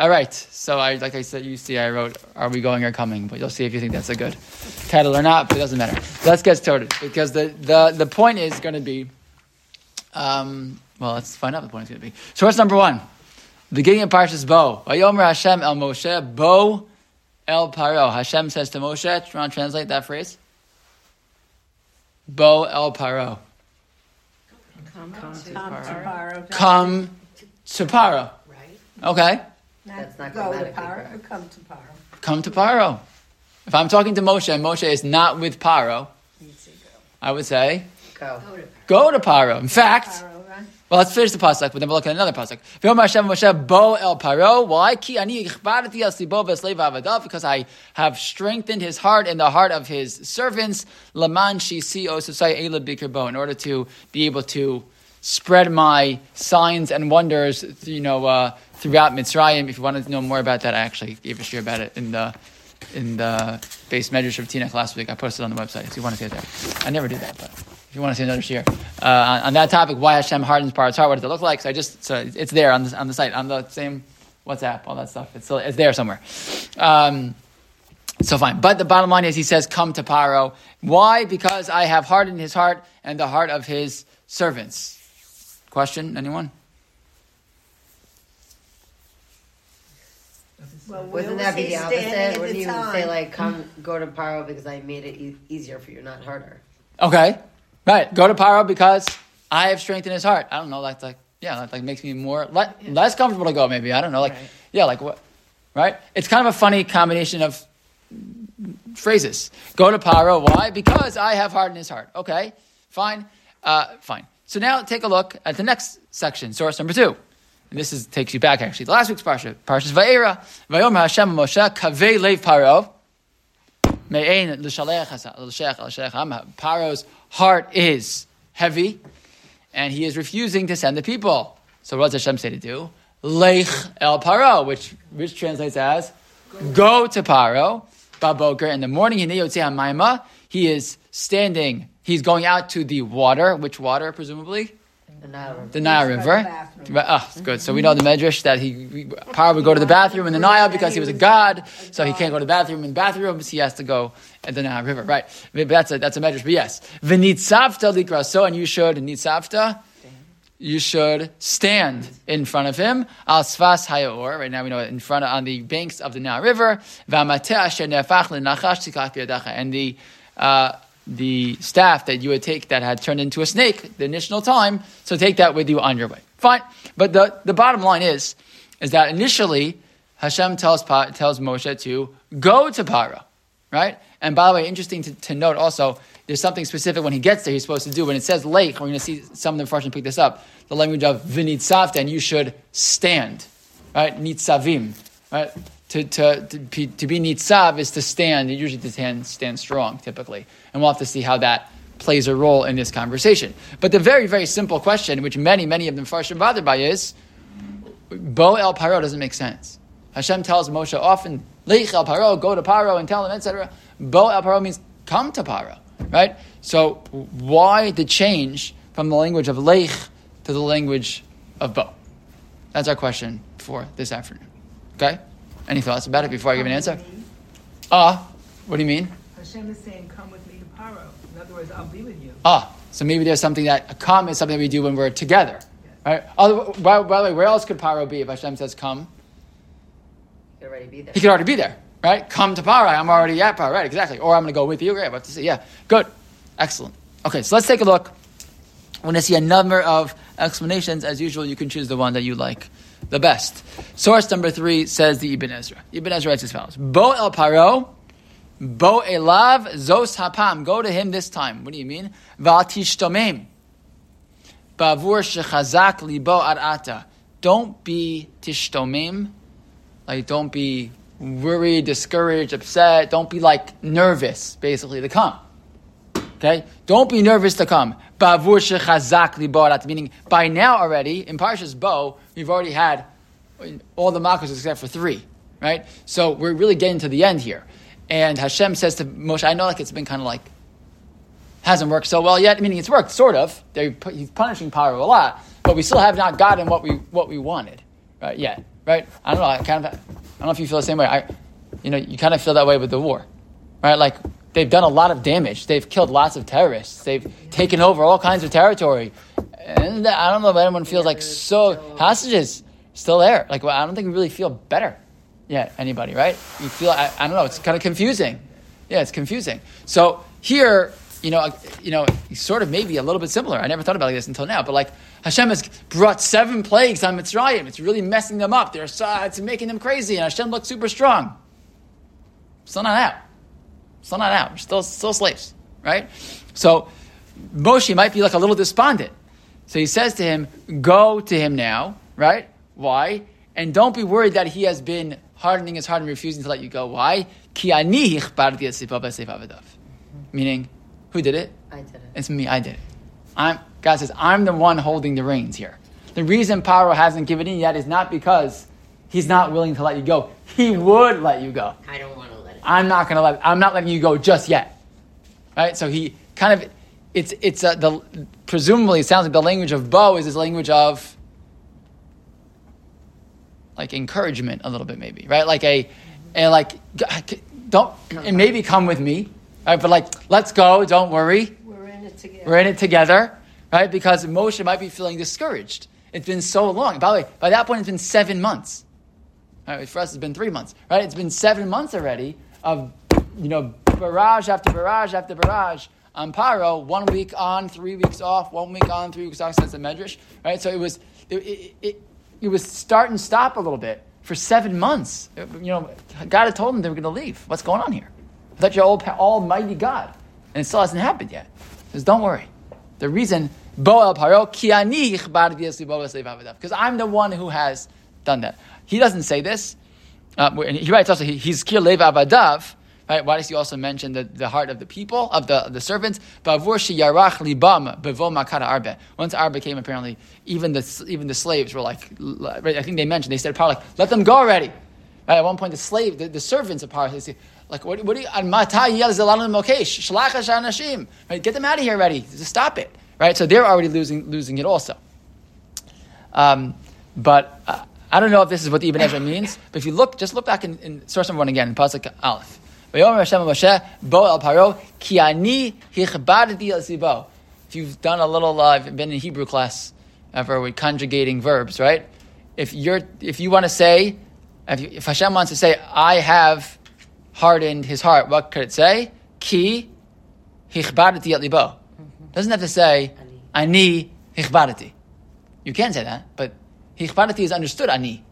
All right. So I, like I said, you see, I wrote, "Are we going or coming?" But you'll see if you think that's a good title or not. But it doesn't matter. Let's get started because the the, the point is going to be. Um, well, let's find out what the point is going to be. Source number one, the beginning of Parshas Bo. Vayomer Hashem el Moshe Bo el Paro. Hashem says to Moshe. Do you want to translate that phrase? Bo el Paro. Come, Come to to Paro. Paro. Come to Paro. Right. Okay. That's not go to grammatically Paro. correct. or Come to Paro. Come to Paro. If I'm talking to Moshe and Moshe is not with Paro, Needs to go. I would say, Go. go to Paro. In fact, Paro, right? well, let's finish the pasuk, but then we'll look at another pasuk. V'yomer Hashem Moshe bo el Paro. Why? Ki ani ichbarati al sibo v'sleiv avadav. Because I have strengthened his heart and the heart of his servants. Laman shisi ososai ela bikirbo. In order to be able to spread my signs and wonders, you know, uh, throughout Mitzrayim. If you want to know more about that, I actually gave a share about it in the in the base medrash of Tina last week. I posted it on the website if you want to see it there. I never do that, but if you want to see another share uh, on, that topic, why Hashem hardens Paro's heart, what does it look like? So I just so it's there on the on the site on the same WhatsApp, all that stuff. It's still it's there somewhere. Um, so fine, but the bottom line is he says, "Come to Paro." Why? Because I have hardened his heart and the heart of his servants. Question? Anyone? Well, Wouldn't that be the opposite? Wouldn't you time? say like, "Come, go to Paro because I made it e- easier for you, not harder"? Okay, right. Go to Paro because I have strengthened his heart. I don't know. That's like yeah, that like makes me more le- less comfortable to go. Maybe I don't know. Like Right. yeah, like what? Right? It's kind of a funny combination of phrases. Go to Paro. Why? Because I have hardened his heart. Okay, fine, uh, fine. So now take a look at the next section, source number two. And this is, takes you back actually to last week's parsha. Parshas Va'era. Vayomer Hashem Moshe kavei lev Paro. Me'ein l'shalech l'shech am. Paro's heart is heavy, and he is refusing to send the people. So what does Hashem say to do? Lech el Paro, which which translates as go to Paro. Baboker in the morning. He is standing. He's going out to the water. Which water, presumably? The Nile River. The Nile River. the bathroom. Right, Ah, it's good. So we know the Medrash that he, he Paro would go to the bathroom in the Nile because he was a god, so he can't go to the bathroom in the bathrooms. He has to go at the Nile River. Right. That's a that's a Medrash. But yes, v'nitzavta likraso, and you should nitzavta. You should stand in front of him. Al sfas hayor. Right now we know it in front of, on the banks of the Nile River. V'amate asher nefach lenachash tikach biyadacha. And the uh, the staff that you would take that had turned into a snake the initial time. So take that with you on your way. Fine. But the, the bottom line is, is that initially Hashem tells, tells Moshe to go to Paro, right? And by the way, interesting to, to note also, there's something specific when he gets there he's supposed to do. When it says lake, we're going to see some of the Mefarshim pick this up, the language of vinitzavta, and you should stand, right? Nitzavim, right? To, to, to, be, nitzav is to stand, usually to stand, stand strong, typically. And we'll have to see how that plays a role in this conversation. But the very, very simple question, which many, many of them are bothered by, is Bo el Paro doesn't make sense. Hashem tells Moshe often, Leich el Paro, go to Paro and tell him, etc. Bo el Paro means come to Paro, right? So why the change from the language of Leich to the language of Bo? That's our question for this afternoon. Okay? Any thoughts about it before I give an answer? Ah, what do you mean? Hashem is saying, "Come with me to Paro." In other words, I'll be with you. Ah, so maybe there's something that a come is something that we do when we're together, right? Other, by, by the way, where else could Paro be if Hashem says come? He could already be there. He could already be there, right? Come to Paro. I'm already at Paro, right? Exactly. Or I'm going to go with you. Great. We'll have to see. Yeah, good, excellent. Okay, so let's take a look. We're going to see a number of explanations. As usual, you can choose the one that you like the best. Source number three says the Ibn Ezra. Ibn Ezra writes as follows: Bo el Paro, bo elav zos hapam. Go to him this time. What do you mean? Va'tishtomem. Bavur shechazak libo arata. Don't be tishtomim. Like, don't be worried, discouraged, upset. Don't be like nervous, basically, to come. Okay? Don't be nervous to come. Bavur shechazak libo. Meaning, by now already, in Parshas Bo, we've already had all the makos except for three, right? So we're really getting to the end here. And Hashem says to Moshe, I know like it's been kind of like, hasn't worked so well yet, meaning it's worked, sort of. They're, he's punishing Paro a lot, but we still have not gotten what we, what we wanted, right, yet. Right? I don't know. I kind of, I don't know if you feel the same way. I, you know, you kind of feel that way with the war, right? Like they've done a lot of damage. They've killed lots of terrorists. They've taken over all kinds of territory, and I don't know if anyone feels like so hostages still there. Like well, I don't think we really feel better yet. Anybody, right? You feel I, I don't know. It's kind of confusing. Yeah, it's confusing. So here, you know, you know, sort of maybe a little bit similar. I never thought about like this until now, but like Hashem has brought seven plagues on Mitzrayim. It's really messing them up. They're it's making them crazy, and Hashem looks super strong. Still not out. Still not out. We're still still slaves, right? So Moshe might be like a little despondent. So he says to him, "Go to him now." Right? Why? And don't be worried that he has been hardening his heart and refusing to let you go. Why? Ki ani hichbarti asipa b'seif avadav. Meaning, who did it? I did it. It's me. I did it. I'm, God says, I'm the one holding the reins here. The reason Paro hasn't given in yet is not because he's not willing to let you go. He would let you go. I don't want to let it. I'm not going to let. I'm not letting you go just yet. Right. So he kind of, it's it's uh, the presumably it sounds like the language of Bo is his language of like encouragement a little bit maybe right like a and like don't and maybe come with me right but like let's go don't worry We're in it together. we're in it together, right? Because Moshe might be feeling discouraged. It's been so long. By the way, by that point, it's been seven months. Right, for us, it's been three months, right? It's been seven months already of, you know, barrage after barrage after barrage on Paro. One week on, three weeks off. One week on, three weeks off. Says the Medrash, right? So it was, it, it, it, it was start and stop a little bit for seven months. You know, God had told them they were going to leave. What's going on here? I thought you're all, Almighty God, and it still hasn't happened yet. He says, don't worry. The reason, because I'm the one who has done that. He doesn't say this. Uh, he writes also, he- he's lev avadav, right? Why does he also mention the, the heart of the people, of the, the servants? Bavur yarach libam. Once arbe came, apparently, even the, even the slaves were like, I think they mentioned, they said, Paro, like, let them go already. Right, at one point, the slave, the, the servants of Paro, they say, like, what, what do you. Right, get them out of here already. Just stop it. Right, so they're already losing, losing it also. Um, but uh, I don't know if this is what the Ibn Ezra means. But if you look, just look back in, in source number one again, in pasuk Aleph. Vayomer Hashem Moshe bo el paro ki ani hichbadati el sibo. If you've done a little, uh, I've been in Hebrew class ever with conjugating verbs, right? If you're, if you want to say, if, you, if Hashem wants to say, I have hardened his heart, what could it say? Ki hichbadati el libo. Doesn't have to say ani hichbadati. You can say that, but hichbadati is understood ani.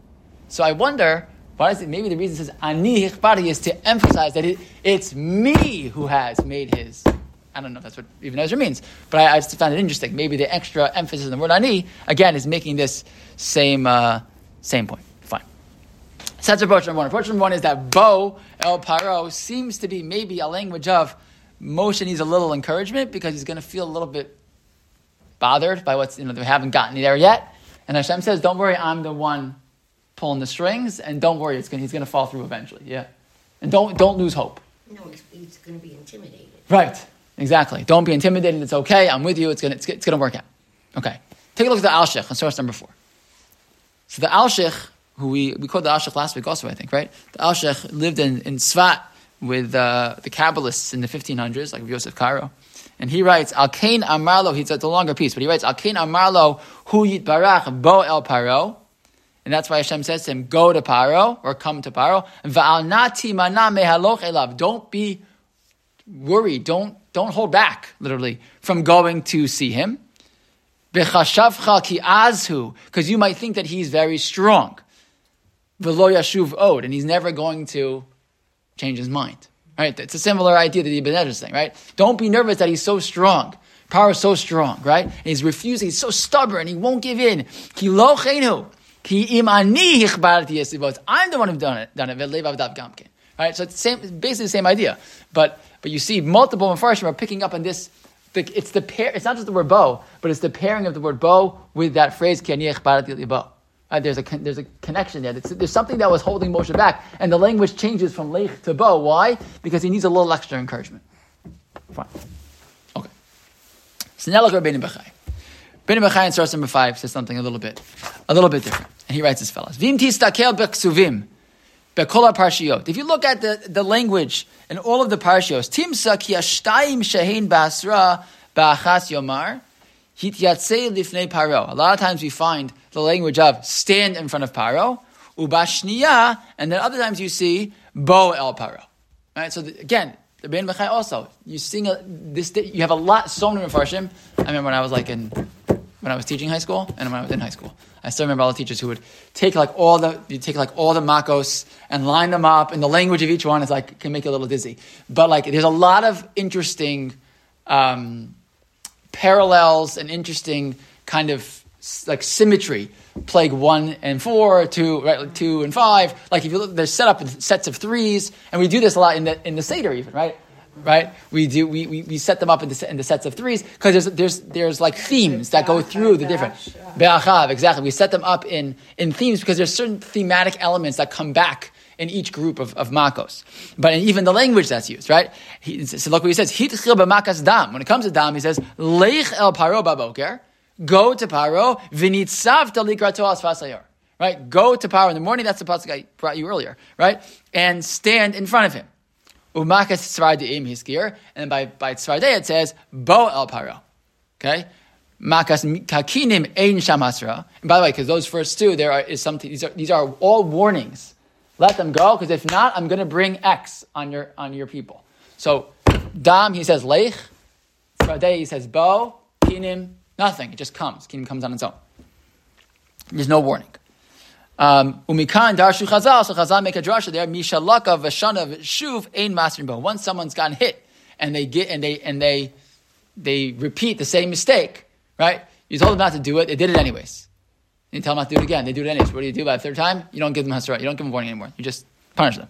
So I wonder, why is it, maybe the reason it says ani hichbadati is to emphasize that it, it's me who has made his. I don't know if that's what Ibn Ezra means, but I, I just found it interesting. Maybe the extra emphasis on the word ani, again, is making this same, uh, same point. Fine. So that's approach number one. Approach number one is that Bo El Paro seems to be maybe a language of Moshe needs a little encouragement because he's going to feel a little bit bothered by what's, you know, they haven't gotten there yet. And Hashem says, don't worry, I'm the one pulling the strings, and don't worry, it's gonna, he's going to fall through eventually. Yeah. And don't, don't lose hope. No, it's, it's going to be intimidated. Right. Exactly. Don't be intimidated. It's okay. I'm with you. It's going to it's, it's gonna work out. Okay. Take a look at the Alshich on source number four. So the Alshich, who we, we called the Alshich last week also, I think, right? The Alshich lived in, in Svat with uh, the Kabbalists in the 1500s, like Yosef Karo. And he writes, Al Kain Amarlo, he's it's a longer piece, but he writes, Al Kain Amarlo, Hu Yit Barach Bo El Paro. And that's why Hashem says to him, go to Paro, or come to Paro. Va'al nati mana mehaloch elav. Don't be worried. Don't, don't hold back, literally, from going to see him. B'chashavcha ki azhu, because you might think that he's very strong. V'lo yashuv od, and he's never going to change his mind. Right? It's a similar idea that the Ibn Ezra is saying, right? Don't be nervous that he's so strong. Paro is so strong, right? And he's refusing, he's so stubborn, he won't give in. Ki lo im the one who's done it, done it. Right? So it's same, basically the same idea. But, but you see multiple Mepharshim are picking up on this the, it's the pair. It's not just the word bow, but it's the pairing of the word bow with that phrase "ki ani echbarati libo." Right, there's a there's a connection there. There's, something that was holding Moshe back, and the language changes from lech to bo. Why? Because he needs a little extra encouragement. Fine. Okay. So now look at Rabbeinu Bechai. Rabbeinu Bechai in source number five says something a little bit a little bit different. And he writes as follows: Vim tistakel beksuvim. Bekola parshiot. If you look at the, the language in all of the parshios, timsa ki ashtayim shehin basra ba'achas yomar, lifnei paro. A lot of times we find the language of stand in front of paro, ubashniya, and then other times you see bo el paro. Right? So the, again, the Ben Mechai also, you sing a, this, you have a lot, so many Mefarshim. I remember when I was like in when I was teaching high school and when I was in high school. I still remember all the teachers who would take like all the you take like all the makos and line them up, and the language of each one is like can make you a little dizzy. But like there's a lot of interesting um, parallels and interesting kind of like symmetry. Plague one and four, two, right, like two and five. Like if you look, they're set up in sets of threes, and we do this a lot in the in the seder even, right? right? We do we, we, we set them up in the, in the sets of threes because there's there's there's like themes that go through the different be'achav exactly. We set them up in in themes because there's certain thematic elements that come back in each group of, of makos. But even the language that's used, right? He, so look what he says. Hitchil b'makas dam. When it comes to dam, he says leich el paro baboker. Go to paro v'nitzav talikrato asfasayor. Right? Go to paro in the morning. That's the pasuk I brought you earlier, right? And stand in front of him. Umakas tzvardeim hiskir, and by by tzvardei it says bo el paro. Okay, makas kakinim ein shamasra. And by the way, because those first two, there are, is something. These are these are all warnings. Let them go, because if not, I'm going to bring X on your on your people. So dam he says leich, tzvardei he says bo, kinim nothing. It just comes. Kinim comes on its own. There's no warning. Um, Umikan darshu chazal, so chazal make a drasha there. Mishalaka v'shana shuv ein master bo. Once someone's gotten hit and they get and they and they they repeat the same mistake, right? You told them not to do it, they did it anyways. You tell them not to do it again, they do it anyways. What do you do by the third time? You don't give them hasra, you don't give them warning anymore. You just punish them.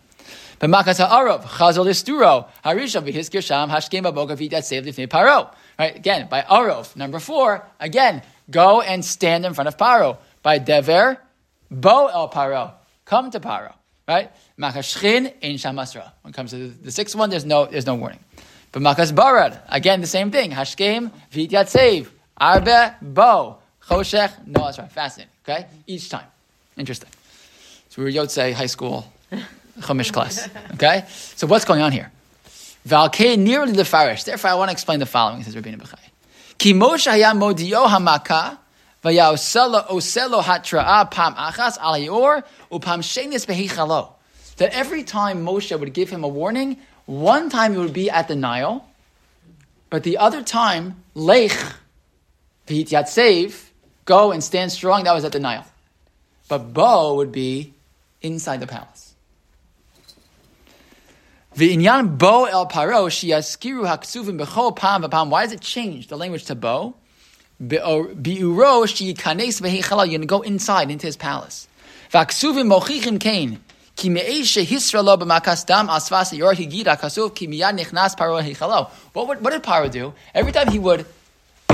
But makas ha'arav chazal isturo harisha v'hiskir sham hashkem v'yat saved lifnei paro. Right again by arov number four again go and stand in front of paro by dever Bo el paro. Come to paro. Right? Makashchin in shamasra. When it comes to the, sixth one, there's no there's no warning. But makas barad, again the same thing. Hashkem save. Arbe bo. Choshech no asra. Fascinating. Okay? Each time. Interesting. So we were Yotze high school Chumash class. Okay? So what's going on here? Valkei nearly the farish. Therefore, I want to explain the following, says Rabbeinu Bechai. Ki Moshe haya modio hamaka Vayoselo oselo hatra'a pam achas al upam shenis behichalo. That every time Moshe would give him a warning, one time it would be at the Nile, but the other time, lech, yatsev, go and stand strong, that was at the Nile. But bo would be inside the palace. V'inyan bo el paro shiyaskiru haksuvim b'chol pam v'pam. Why does it change the language to bo? Bi'uro sheyikanes v'hechala, you're going to go inside into his palace. V'aksuvim mochichim kain. What, would, what did Paro do? Every time he would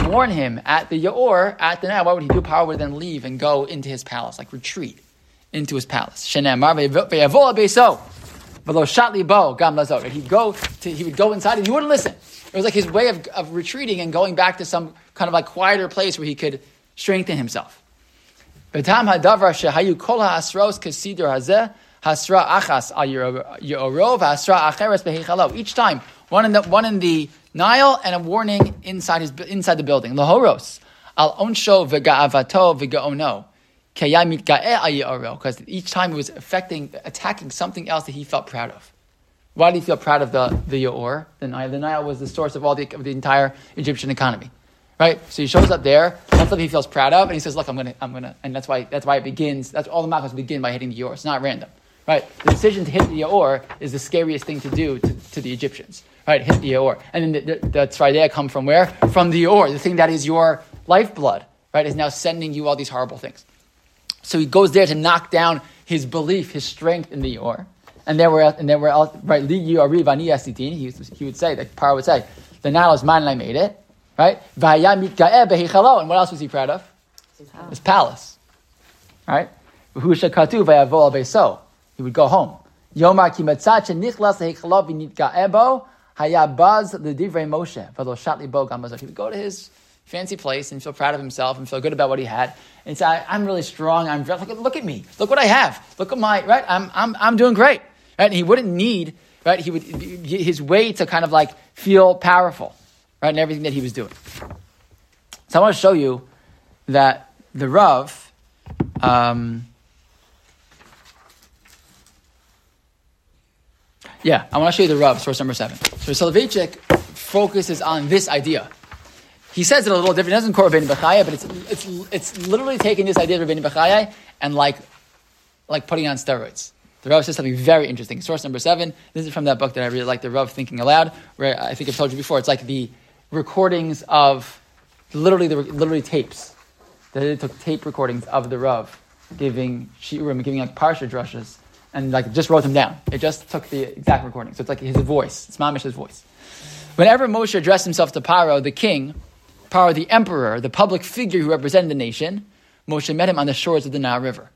warn him at the Yaor, at the Nile, what would he do? Would then leave and go into his palace, like retreat into his palace. Lazot. He'd go to, he would go inside and he wouldn't listen. It was like his way of, of retreating and going back to some kind of like quieter place where he could strengthen himself. Each time, one in the one in the Nile and a warning inside his inside the building. Lahoros al onsho v'ga'avato v'ga'ono. Because each time it was affecting, attacking something else that he felt proud of. Why did he feel proud of the, the Yaor? The Nile? The Nile was the source of all the, of the entire Egyptian economy. Right? So he shows up there, that's something he feels proud of, and he says, Look, I'm gonna, I'm gonna, and that's why that's why it begins, that's all the Makos begin by hitting the Yaor. It's not random. Right? The decision to hit the Yaor is the scariest thing to do to, to the Egyptians. Right? Hit the Yaor. And then the, the, come from where? From the Yaor. The thing that is your lifeblood, right, is now sending you all these horrible things. So he goes there to knock down his belief, his strength in the Yaor. And then we're and then we're right. Li He he would say the Paro would say the Nile is mine and I made it. Right. And what else was he proud of? His palace. His palace. Right. He would go home. Yomar ki matzat shenichlas lehechalav v'nitga'ebo hayabaz l'divrei Moshe v'lo shat libo gamazot. He would go to his fancy place and feel proud of himself and feel good about what he had and say, I'm really strong. I'm look, look at me. Look what I have. Look at my right. I'm I'm I'm doing great. Right. And he wouldn't need right. He would his way to kind of like feel powerful, right, in everything that he was doing. So I want to show you that the Rav. Um, yeah, I want to show you the Rav, source number seven. So Soloveitchik focuses on this idea he says it a little different. He doesn't quote Rabbeinu Bechaya, but it's, it's, it's literally taking this idea of Rabbeinu Bechaya and like, like putting on steroids. The Rav says something very interesting. Source number seven. This is from that book that I really like, The Rav Thinking Aloud, where I think I've told you before. It's like the recordings of literally the literally tapes. They took tape recordings of the Rav giving shiurim, giving like parsha drushes, and like just wrote them down. It just took the exact recording. So it's like his voice. It's Mamish's voice. Whenever Moshe addressed himself to Paro, the king, Paro, the emperor, the public figure who represented the nation, Moshe met him on the shores of the Nile River.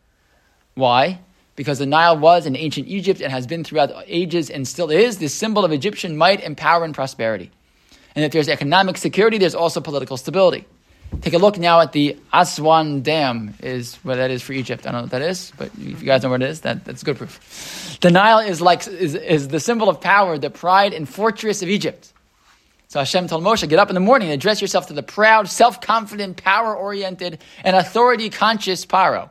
Why? Because the Nile was in ancient Egypt and has been throughout ages and still is the symbol of Egyptian might and power and prosperity. And if there's economic security, there's also political stability. Take a look now at the Aswan Dam, is what that is for Egypt. I don't know what that is, but if you guys know what it is, that, that's good proof. The Nile is like is, is the symbol of power, the pride and fortress of Egypt. So Hashem told Moshe, get up in the morning and address yourself to the proud, self-confident, power-oriented, and authority-conscious Paro,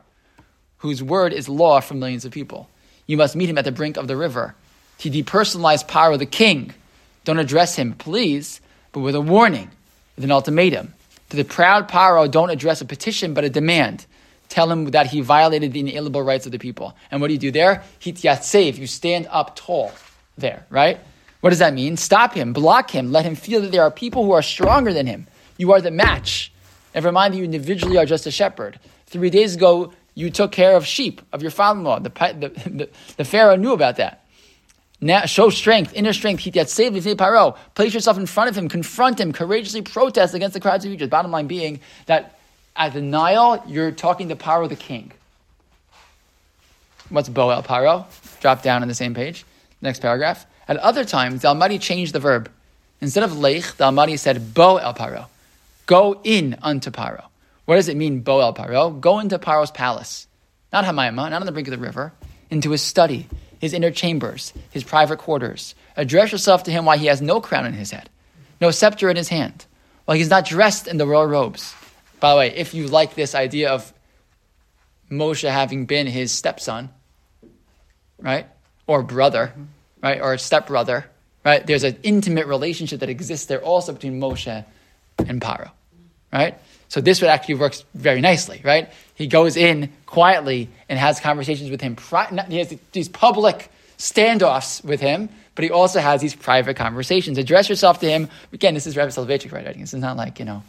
whose word is law for millions of people. You must meet him at the brink of the river. To depersonalize Paro, the king, don't address him, please, but with a warning, with an ultimatum. To the proud Paro, don't address a petition, but a demand. Tell him that he violated the inalienable rights of the people. And what do you do there? Hityatsev, you stand up tall there, right? What does that mean? Stop him, block him, let him feel that there are people who are stronger than him. You are the match. Never mind that you individually are just a shepherd. Three days ago, you took care of sheep, of your father in law. The, the, the, the, Pharaoh knew about that. Now, show strength, inner strength. Paro. Place yourself in front of him, confront him, courageously protest against the crowds of Egypt. Bottom line being that at the Nile, you're talking to Paro the king. What's Boel Paro? Drop down on the same page. Next paragraph. At other times, the Almighty changed the verb. Instead of lech, the Almighty said bo el paro. Go in unto Paro. What does it mean, bo el paro? Go into Paro's palace. Not Hamayama, not on the brink of the river. Into his study, his inner chambers, his private quarters. Address yourself to him while he has no crown in his head, no scepter in his hand, while he's not dressed in the royal robes. By the way, if you like this idea of Moshe having been his stepson, right, or brother, mm-hmm. right, or stepbrother, right? There's an intimate relationship that exists there also between Moshe and Paro, right? So this would actually works very nicely, right? He goes in quietly and has conversations with him. He has these public standoffs with him, but he also has these private conversations. Address yourself to him. Again, this is Rabbi Soloveitchik writing. This is not like, you know,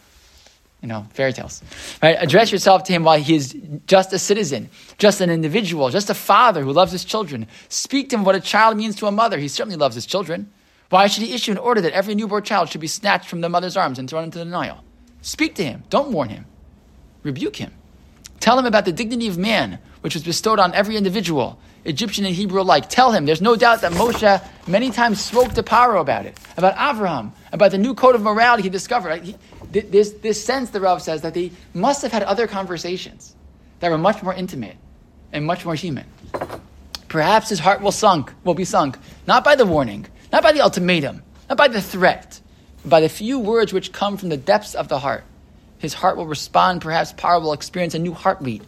you know, fairy tales. Right? Address yourself to him while he is just a citizen, just an individual, just a father who loves his children. Speak to him what a child means to a mother. He certainly loves his children. Why should he issue an order that every newborn child should be snatched from the mother's arms and thrown into the Nile? Speak to him. Don't warn him. Rebuke him. Tell him about the dignity of man, which was bestowed on every individual, Egyptian and Hebrew alike. Tell him there's no doubt that Moshe many times spoke to Paro about it, about Abraham, about the new code of morality he discovered. He, this, this sense, the Rav says, that they must have had other conversations that were much more intimate and much more human. Perhaps his heart will sunk, will be sunk, not by the warning, not by the ultimatum, not by the threat, by the few words which come from the depths of the heart. His heart will respond, perhaps Paro will experience a new heartbeat,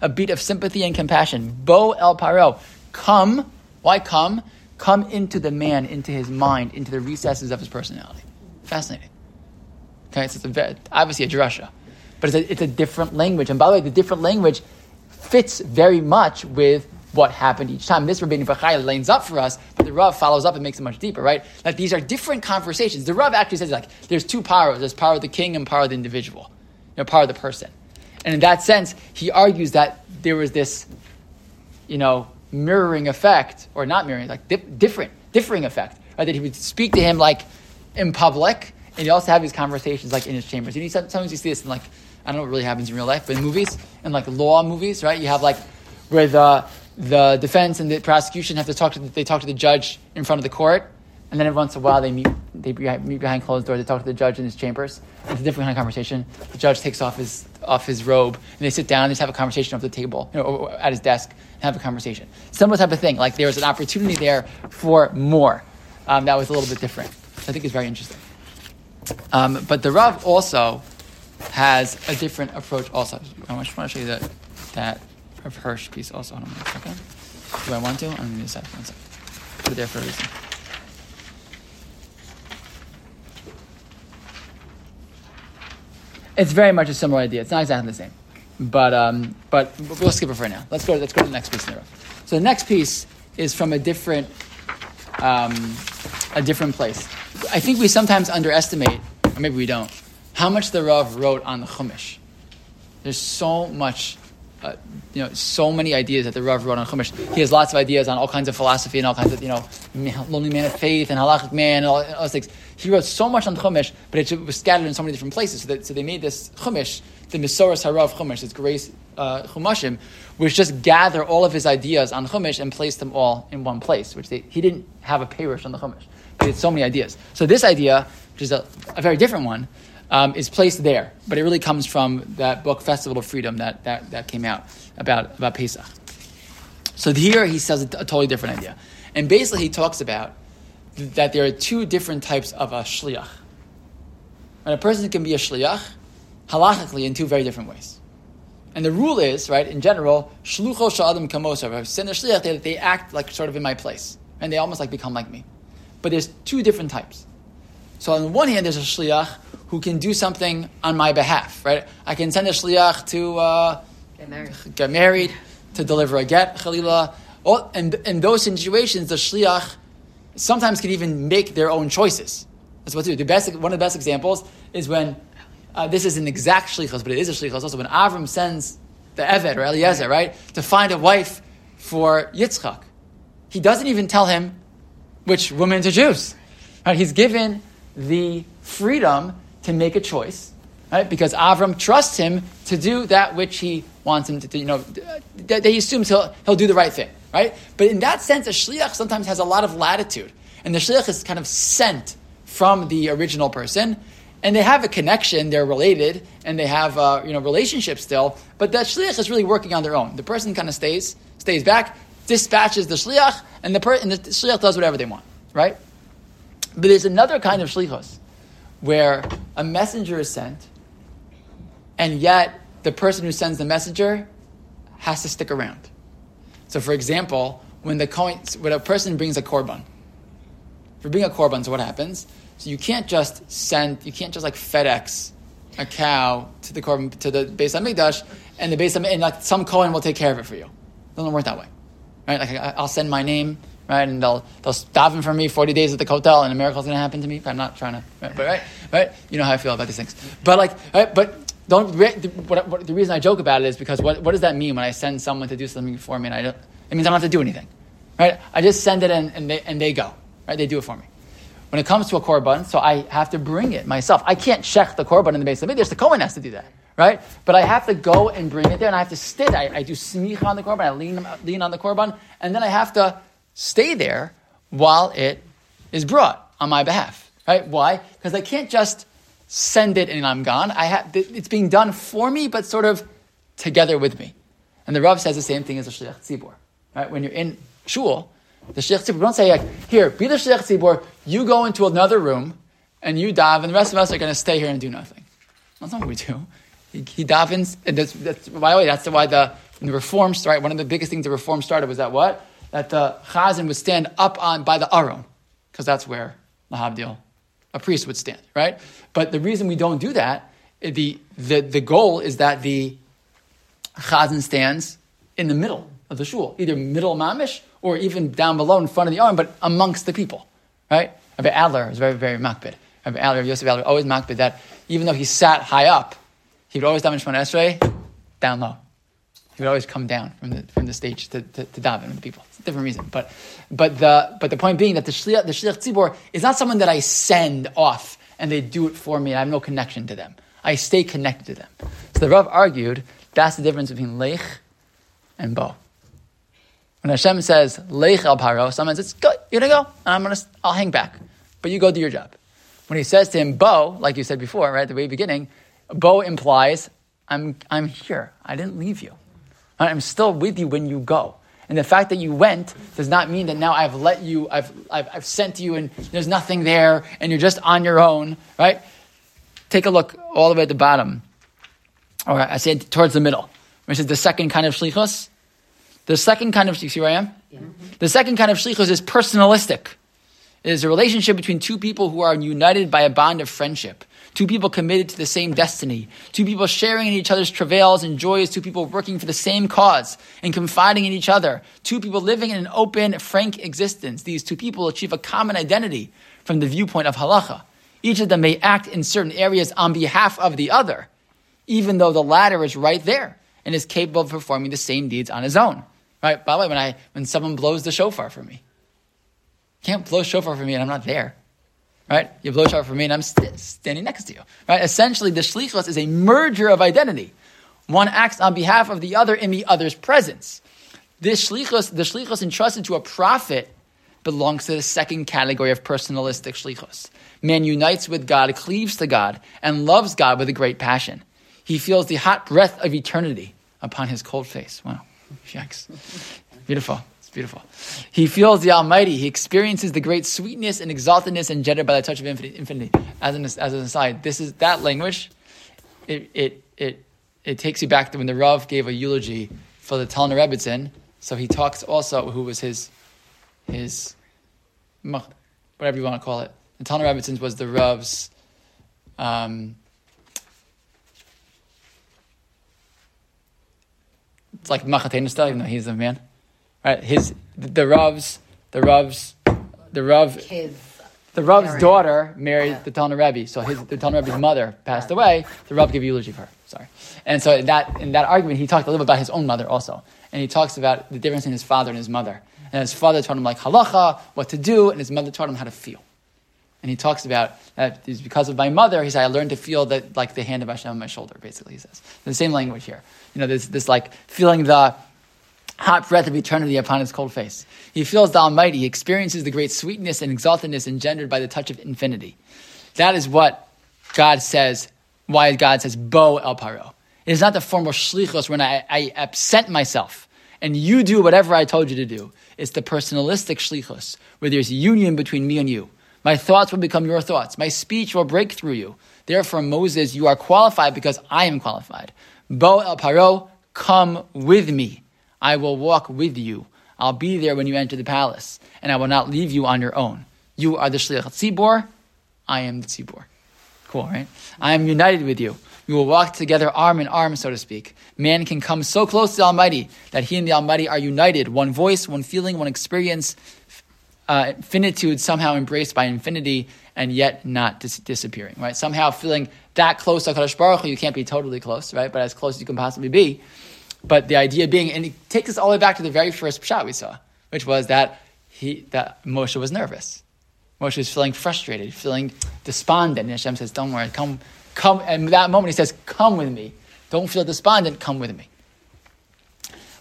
a beat of sympathy and compassion. Bo el Paro, come, why come? Come into the man, into his mind, into the recesses of his personality. Fascinating. Okay, so it's a, obviously a drasha, but it's a, it's a different language. And by the way, the different language fits very much with what happened each time. This Rabbeinu Bachai lanes up for us, but the Rav follows up and makes it much deeper, right? That these are different conversations. The Rav actually says like there's two powers: there's power of the king and power of the individual, you know, power of the person. And in that sense, he argues that there was this, you know, mirroring effect, or not mirroring, like different, differing effect, right? That he would speak to him like in public, and you also have these conversations like in his chambers. You know, sometimes you see this in like I don't know what really happens in real life, but in movies and like law movies, right? You have like where the the defense and the prosecution have to talk to the, they talk to the judge in front of the court, and then every once in a while they meet they meet behind closed doors. They talk to the judge in his chambers. It's a different kind of conversation. The judge takes off his off his robe and they sit down and just have a conversation off the table, you know, at his desk and have a conversation. Similar type of thing. Like there was an opportunity there for more. Um, that was a little bit different. I think it's very interesting. Um, but the Rav also has a different approach. Also, I just want to show you that that Rav Hirsch piece. Also, hold on one second. Do I want to? I'm going to decide. One second. Put it there for a reason. It's very much a similar idea. It's not exactly the same, but um, but we'll skip it for now. Let's go. Let's go to the next piece in the Rav. So the next piece is from a different um, a different place. I think we sometimes underestimate, or maybe we don't, how much the Rav wrote on the Chumash. There's so much uh, you know, so many ideas that the Rav wrote on Chumash. He has lots of ideas on all kinds of philosophy and all kinds of, you know, lonely man of faith and halachic man and all, all those things. He wrote so much on Chumash, but it was scattered in so many different places. So, that, so they made this Chumash, the Misoras Harav Chumash, this Grace uh, Chumashim, which just gather all of his ideas on Chumash and place them all in one place, which they, he didn't have a parish on the Chumash. But he had so many ideas. So this idea, which is a, a very different one, um, is placed there, but it really comes from that book, Festival of Freedom, that, that, that came out about, about Pesach. So here he says a, a totally different idea. And basically he talks about that there are two different types of a shliach. And a person can be a shliach halachically in two very different ways. And the rule is, right, in general, shlucho sha'adim kamosa. If I send a shliach, they, they act like sort of in my place. And they almost like become like me. But there's two different types. So on the one hand, there's a shliach who can do something on my behalf, right? I can send a shliach to uh, Get married. get married, to deliver a get, chalila. All, and in those situations, the shliach sometimes can even make their own choices. That's what to do. The best, one of the best examples is when uh, this is an exact shlichus, but it is a shlichus also when Avram sends the Eved or Eliezer, right, to find a wife for Yitzchak. He doesn't even tell him which woman to choose. Right? He's given the freedom to make a choice, right? Because Avram trusts him to do that which he wants him to do. You know, that he assumes he'll, he'll do the right thing, right? But in that sense, a shliach sometimes has a lot of latitude. And the shliach is kind of sent from the original person, and they have a connection, they're related, and they have a you know, relationship still, but that shliach is really working on their own. The person kind of stays, stays back, dispatches the shliach, and the, per- and the shliach does whatever they want, right? But there's another kind of shlichus where a messenger is sent, and yet the person who sends the messenger has to stick around. So, for example, when the coin, when a person brings a korban, for being a korban, so what happens? So you can't just send, you can't just like FedEx a cow to the korban to the Beis Hamikdash, and the Hamikdash, and like some Kohen will take care of it for you. It doesn't work that way, right? Like I'll send my name, right, and they'll they'll daven for me forty days at the hotel, and a miracle's going to happen to me. I'm not trying to, right, but right, right, you know how I feel about these things. But like, right, but don't. the- What, what, the reason I joke about it is because what, what does that mean when I send someone to do something for me and I don't? It means I don't have to do anything, right? I just send it and, and they and they go, right? They do it for me. When it comes to a korban, so I have to bring it myself. I can't check the korban in the base of There's the Kohen has to do that, right? But I have to go and bring it there, and I have to sit. I, I do smicha on the korban. I lean lean on the korban, and then I have to stay there while it is brought on my behalf, right? Why? Because I can't just send it and I'm gone. I have it's being done for me, but sort of together with me. And the Rav says the same thing as the shliach tzibur, right? When you're in shul, the shliach tzibur don't say like, here, be the shliach tzibur. You go into another room and you dive, and the rest of us are going to stay here and do nothing. That's not what we do. He, he davens, and that's, that's, by the way, that's why the, the reform started. One of the biggest things the reform started was that what? That the chazan would stand up on by the aron, because that's where lahabdil, a priest would stand, right? But the reason we don't do that, eh, the the, the goal is that the chazan stands in the middle of the shul, either middle mamish or even down below in front of the arm, but amongst the people, right? Rabbi Adler is very, very makbid. Rabbi Adler, Yosef Adler, always makbid that even though he sat high up, he would always daven Shemona Esrei down low. He would always come down from the, from the stage to, to, to daven with the people. It's a different reason. But, but, the, but the point being that the shliach, the shliach tzibor is not someone that I send off and they do it for me and I have no connection to them. I stay connected to them. So the Rav argued that's the difference between lech and bo. When Hashem says Lech el Paro, someone says, "Go, you're gonna go, and I'm gonna, I'll hang back, but you go do your job." When he says to him, "Bo," like you said before, right at the very beginning, Bo implies, "I'm, I'm here. I didn't leave you. I'm still with you when you go." And the fact that you went does not mean that now I've let you, I've, I've, I've sent you, and there's nothing there, and you're just on your own, right? Take a look all the way at the bottom, or I say towards the middle, which is the second kind of shlichus. The second kind of, you see where I am? Yeah. The second kind of shlichus is personalistic. It is a relationship between two people who are united by a bond of friendship. Two people committed to the same destiny. Two people sharing in each other's travails and joys. Two people working for the same cause and confiding in each other. Two people living in an open, frank existence. These two people achieve a common identity from the viewpoint of halacha. Each of them may act in certain areas on behalf of the other, even though the latter is right there and is capable of performing the same deeds on his own. Right? By the way, when I when someone blows the shofar for me, can't blow shofar for me and I'm not there. Right? You blow shofar for me and I'm st- standing next to you. Right? Essentially, the shlichus is a merger of identity. One acts on behalf of the other in the other's presence. This shlichus, the shlichus entrusted to a prophet belongs to the second category of personalistic shlichus. Man unites with God, cleaves to God, and loves God with a great passion. He feels the hot breath of eternity upon his cold face. Wow. Yikes. Beautiful. It's beautiful. He feels the Almighty. He experiences the great sweetness and exaltedness engendered by the touch of infinity. As an, as an aside, this is that language. It, it, it, it takes you back to when the Rav gave a eulogy for the Talner Rebbitzin. So he talks also who was his, his, whatever you want to call it. The Talner Rebbitzin was the Rav's, um, it's like Machatena style, even though he's a man. Right? His the, Rav's the Rav's the Rav Kids. the Rav's daughter married Yeah. the Talner Rebbe, so his the Talner Rebbe's mother passed away. The Rav gave eulogy for her. Sorry, and so in that in that argument, he talked a little bit about his own mother also, and he talks about the difference in his father and his mother. And his father taught him like halacha, what to do, and his mother taught him how to feel. And he talks about that it's because of my mother, he said, I learned to feel that like the hand of Hashem on my shoulder, basically, he says. The same language here. You know, this, this like feeling the hot breath of eternity upon his cold face. He feels the Almighty. He experiences the great sweetness and exaltedness engendered by the touch of infinity. That is what God says, why God says, Bo El Paro. It is not the formal shlichos when I, I absent myself and you do whatever I told you to do. It's the personalistic shlichus, where there's union between me and you. My thoughts will become your thoughts. My speech will break through you. Therefore, Moses, you are qualified because I am qualified. Bo el paro, come with me. I will walk with you. I'll be there when you enter the palace, and I will not leave you on your own. You are the shliach tzibor. I am the tzibor. Cool, right? I am united with you. We will walk together arm in arm, so to speak. Man can come so close to the Almighty that he and the Almighty are united. One voice, one feeling, one experience, uh, finitude somehow embraced by infinity and yet not dis- disappearing, right? Somehow feeling that close to HaKadosh Baruch Hu, you can't be totally close, right? But as close as you can possibly be. But the idea being, and it takes us all the way back to the very first shot we saw, which was that he, that Moshe was nervous. Moshe was feeling frustrated, feeling despondent. And Hashem says, don't worry, come, come. And that moment he says, come with me. Don't feel despondent, come with me.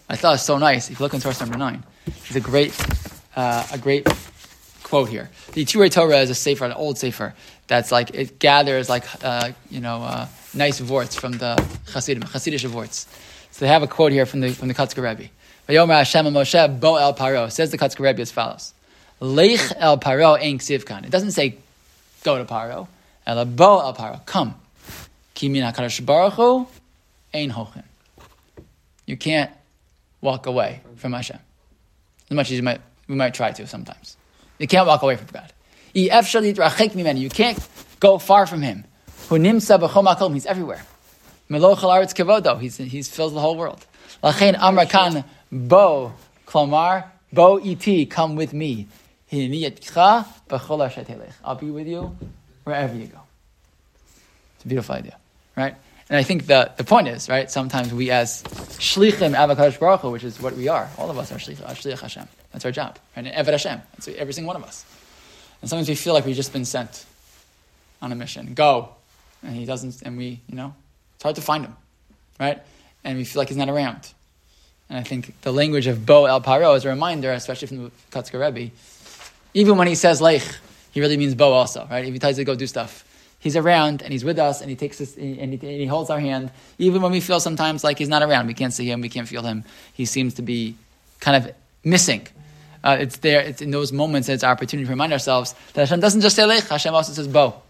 I thought it was so nice. If you look in source number nine, it's a great, uh, a great quote here. The Turei Torah is a sefer, an old sefer that's like it gathers like uh, you know uh, nice vorts from the Hasidim, Hasidic vorts. So they have a quote here from the from the Kotzker Rebbe. Vayomer Hashem Moshe bo el paro says the Kotzker Rebbe as follows: Lech el paro ein ksivkan. It doesn't say go to paro. El bo el paro come. Ki min hakadosh baruch hu ein hochin. You can't walk away from Hashem as much as you might we might try to sometimes. You can't walk away from God. You can't go far from Him. He's everywhere. He's, he's fills the whole world. Lachein amra kan bo klomar bo iti come with me. I'll be with you wherever you go. It's a beautiful idea, right? And I think the, the point is, right, sometimes we as shlichim avakadosh baruch Hu, which is what we are, all of us are shlich, shlich Hashem. That's our job, right? And Eved Hashem. That's every single one of us. And sometimes we feel like we've just been sent on a mission. Go. And he doesn't, and we, you know, it's hard to find him, right? And we feel like he's not around. And I think the language of Bo El Paro is a reminder, especially from the Kotzker Rebbe. Even when he says Lech, he really means Bo also, right? If he tells you to go do stuff, he's around and he's with us and he takes us and he, and he holds our hand. Even when we feel sometimes like he's not around, we can't see him, we can't feel him. He seems to be kind of missing. Uh, it's there. It's in those moments. It's our opportunity to remind ourselves that Hashem doesn't just say Lech. Hashem also says Bo.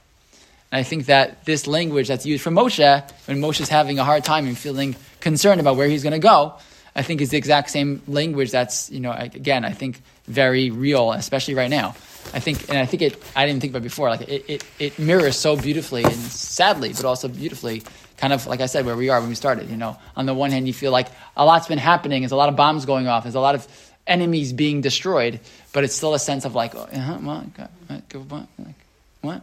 And I think that this language that's used for Moshe, when Moshe's having a hard time and feeling concerned about where he's going to go, I think is the exact same language that's, you know, again, I think very real, especially right now. I think, and I think it, I didn't think about before, like it, it, it mirrors so beautifully and sadly, but also beautifully, kind of like I said, where we are when we started, you know. On the one hand, you feel like a lot's been happening, there's a lot of bombs going off, there's a lot of enemies being destroyed, but it's still a sense of like, oh, uh-huh, what? What? Like, what?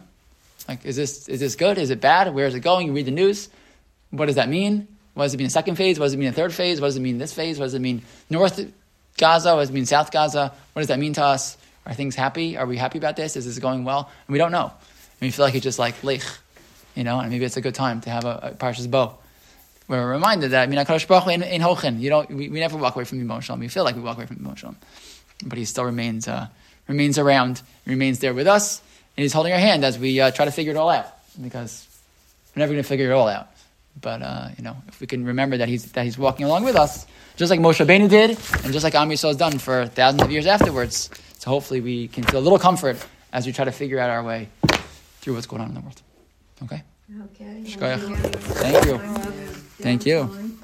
Like, is this, is this good? Is it bad? Where is it going? You read the news. What does that mean? What does it mean in second phase? What does it mean in third phase? What does it mean in this phase? What does it mean North Gaza? What does it mean South Gaza? What does that mean to us? Are things happy? Are we happy about this? Is this going well? And we don't know. And we feel like it's just like lech, you know, and maybe it's a good time to have a, a Parshas Bo. We're reminded that, I mean, HaKadosh Baruch Hu in, in you don't, we, we never walk away from the emotional. We feel like we walk away from the emotional. But he still remains, uh, remains around, remains there with us, and he's holding our hand as we uh, try to figure it all out. Because we're never going to figure it all out. But uh, you know, if we can remember that he's that he's walking along with us, just like Moshe Rabbeinu did, and just like Am Yisrael has done for thousands of years afterwards. So hopefully we can feel a little comfort as we try to figure out our way through what's going on in the world. Okay. Okay. Thank you. Thank you.